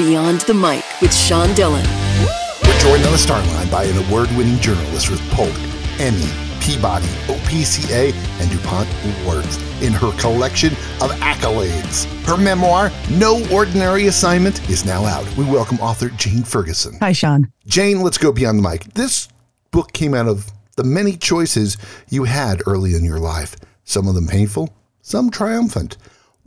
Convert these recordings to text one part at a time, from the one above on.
Beyond the Mic with Sean Dillon. We're joined on the start line by an award winning journalist with Polk, Emmy, Peabody, OPCA, and DuPont Awards in her collection of accolades. Her memoir, No Ordinary Assignment, is now out. We welcome author Jane Ferguson. Hi, Sean. Jane, let's go beyond the mic. This book came out of the many choices you had early in your life, some of them painful, some triumphant.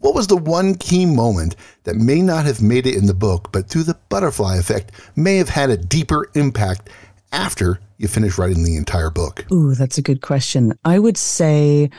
What was the one key moment that may not have made it in the book, but through the butterfly effect may have had a deeper impact after you finished writing the entire book? Ooh, that's a good question. I would say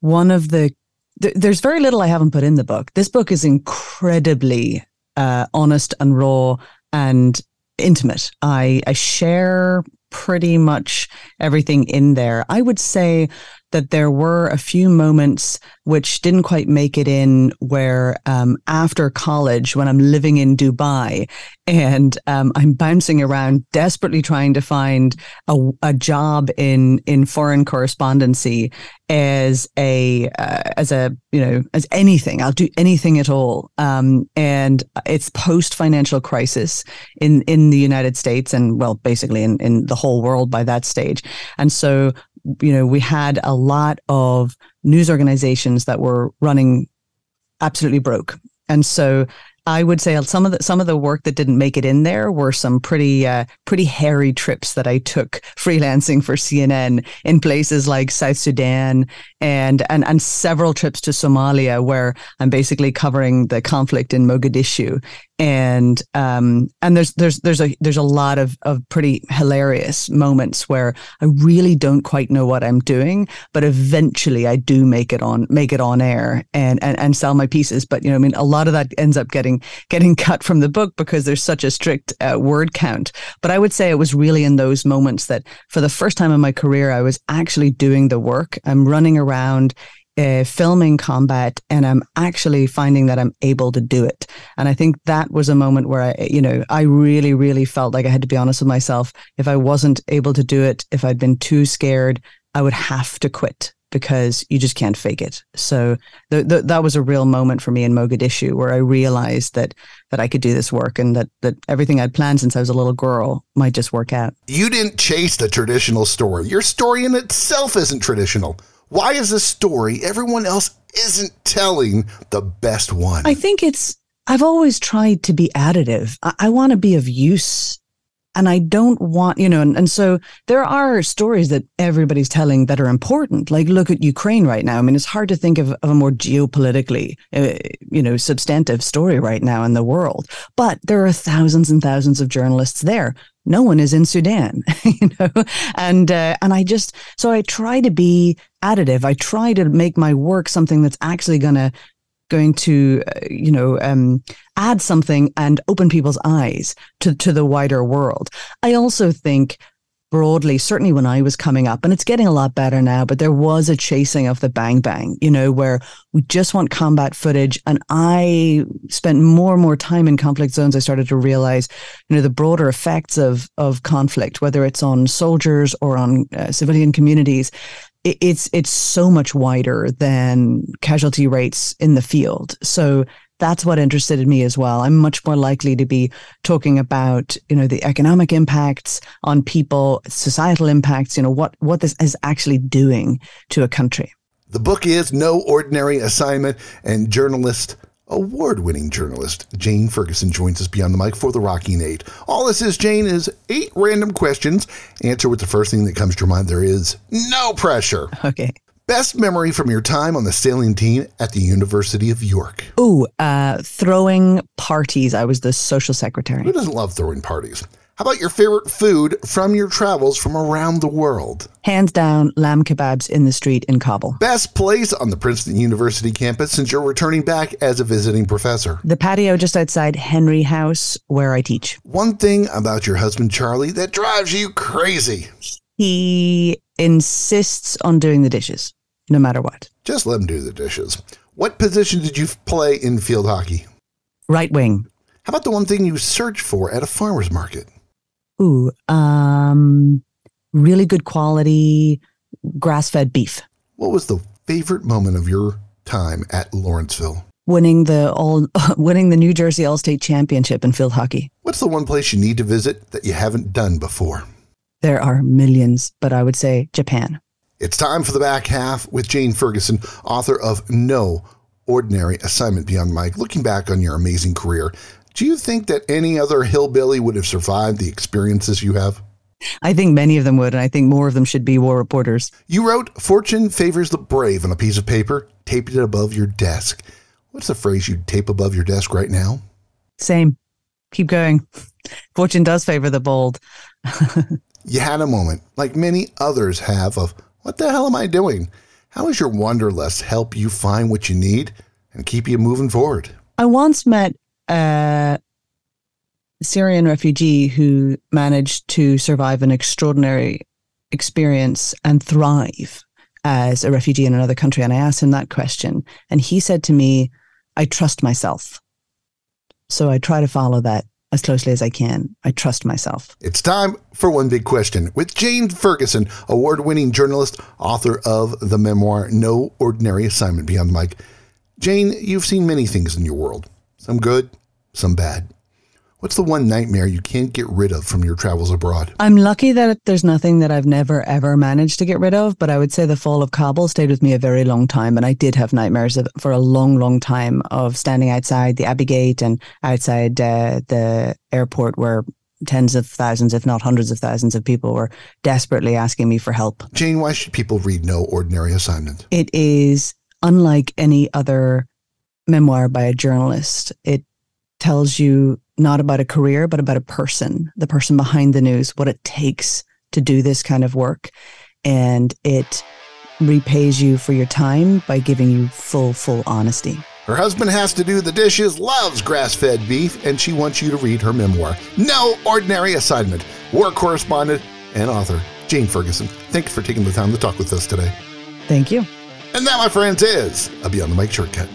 one of the th- there's very little I haven't put in the book. This book is incredibly uh, honest and raw and intimate. I I share pretty much everything in there. I would say that there were a few moments which didn't quite make it in where um, after college when i'm living in dubai and um, i'm bouncing around desperately trying to find a, a job in in foreign correspondency as a uh, as a you know as anything. I'll do anything at all. Um, and it's post financial crisis in in the united states and well basically in in the whole world by that stage. And so you know, we had a lot of news organizations that were running absolutely broke. And so I would say some of the some of the work that didn't make it in there were some pretty uh, pretty hairy trips that I took freelancing for CNN in places like South Sudan and and and several trips to Somalia where I'm basically covering the conflict in Mogadishu and um, and there's there's there's a there's a lot of of pretty hilarious moments where I really don't quite know what I'm doing, but eventually I do make it on make it on air and and, and sell my pieces. But you know, I mean, a lot of that ends up getting getting cut from the book because there's such a strict uh, word count. But I would say it was really in those moments that, for the first time in my career, I was actually doing the work. I'm running around uh, filming combat and I'm actually finding that I'm able to do it. And I think that was a moment where I, you know, I really, really felt like I had to be honest with myself. If I wasn't able to do it, if I'd been too scared, I would have to quit because you just can't fake it. So th- th- that was a real moment for me in Mogadishu where I realized that that I could do this work and that that everything I'd planned since I was a little girl might just work out. You didn't chase the traditional story. Your story in itself isn't traditional. Why is a story everyone else isn't telling the best one? I think it's, I've always tried to be additive. I, I want to be of use. And I don't want, you know, and, and so there are stories that everybody's telling that are important. Like, look at Ukraine right now. I mean, it's hard to think of, of a more geopolitically, uh, you know, substantive story right now in the world. But there are thousands and thousands of journalists there no one is in Sudan, you know, and uh, and I just so I try to be additive. I try to make my work something that's actually to going to uh, you know um, add something and open people's eyes to to the wider world. I also think broadly, certainly when I was coming up, and it's getting a lot better now, but there was a chasing of the bang bang, you know, where we just want combat footage. And I spent more and more time in conflict zones. I started to realize, you know, the broader effects of, of conflict, whether it's on soldiers or on uh, civilian communities, it's it's so much wider than casualty rates in the field. So that's what interested me as well. I'm much more likely to be talking about, you know, the economic impacts on people, societal impacts, you know, what what this is actually doing to a country. The book is No Ordinary Assignment, and journalist award winning journalist Jane Ferguson joins us beyond the mic for the Rocking Eight. All this is, Jane, is eight random questions. Answer with the first thing that comes to your mind. There is no pressure. Okay. Best memory from your time on the sailing team at the University of York? Oh, uh, throwing parties. I was the social secretary. Who doesn't love throwing parties? How about your favorite food from your travels from around the world? Hands down, lamb kebabs in the street in Kabul. Best place on the Princeton University campus since you're returning back as a visiting professor? The patio just outside Henry House, where I teach. One thing about your husband, Charley, that drives you crazy. He insists on doing the dishes, no matter what. Just let him do the dishes. What position did you play in field hockey? Right wing. How about the one thing you search for at a farmer's market? Ooh, um, really good quality grass fed beef. What was the favorite moment of your time at Lawrenceville? winning the all winning the New Jersey All State Championship in field hockey. What's the one place you need to visit that you haven't done before? There are millions, but I would say Japan. It's time for the back half with Jane Ferguson, author of No Ordinary Assignment Beyond Mic. Looking back on your amazing career, do you think that any other hillbilly would have survived the experiences you have? I think many of them would, and I think more of them should be war reporters. You wrote, Fortune favors the brave on a piece of paper, taped it above your desk. What's the phrase you'd tape above your desk right now? Same. Keep going. Fortune does favor the bold. you had a moment, like many others have, of what the hell am I doing? How does your wanderlust help you find what you need and keep you moving forward? I once met a Syrian refugee who managed to survive an extraordinary experience and thrive as a refugee in another country. And I asked him that question. And he said to me, I trust myself. So I try to follow that as closely as I can. I trust myself. It's time for One Big Question with Jane Ferguson, award winning journalist, author of the memoir No Ordinary Assignment Beyond Mic. Jane, you've seen many things in your world, some good, some bad. What's the one nightmare you can't get rid of from your travels abroad? I'm lucky that there's nothing that I've never ever managed to get rid of, but I would say the fall of Kabul stayed with me a very long time. And I did have nightmares of, for a long, long time of standing outside the Abbey Gate and outside uh, the airport where tens of thousands, if not hundreds of thousands of people were desperately asking me for help. Jane, why should people read No Ordinary Assignment? It is unlike any other memoir by a journalist. It tells you not about a career, but about a person, the person behind the news, what it takes to do this kind of work. And it repays you for your time by giving you full, full honesty. Her husband has to do the dishes, loves grass fed beef, and she wants you to read her memoir. No ordinary assignment. War correspondent and author Jane Ferguson. Thanks for taking the time to talk with us today. Thank you. And that, my friends, is a Beyond the Mic shortcut.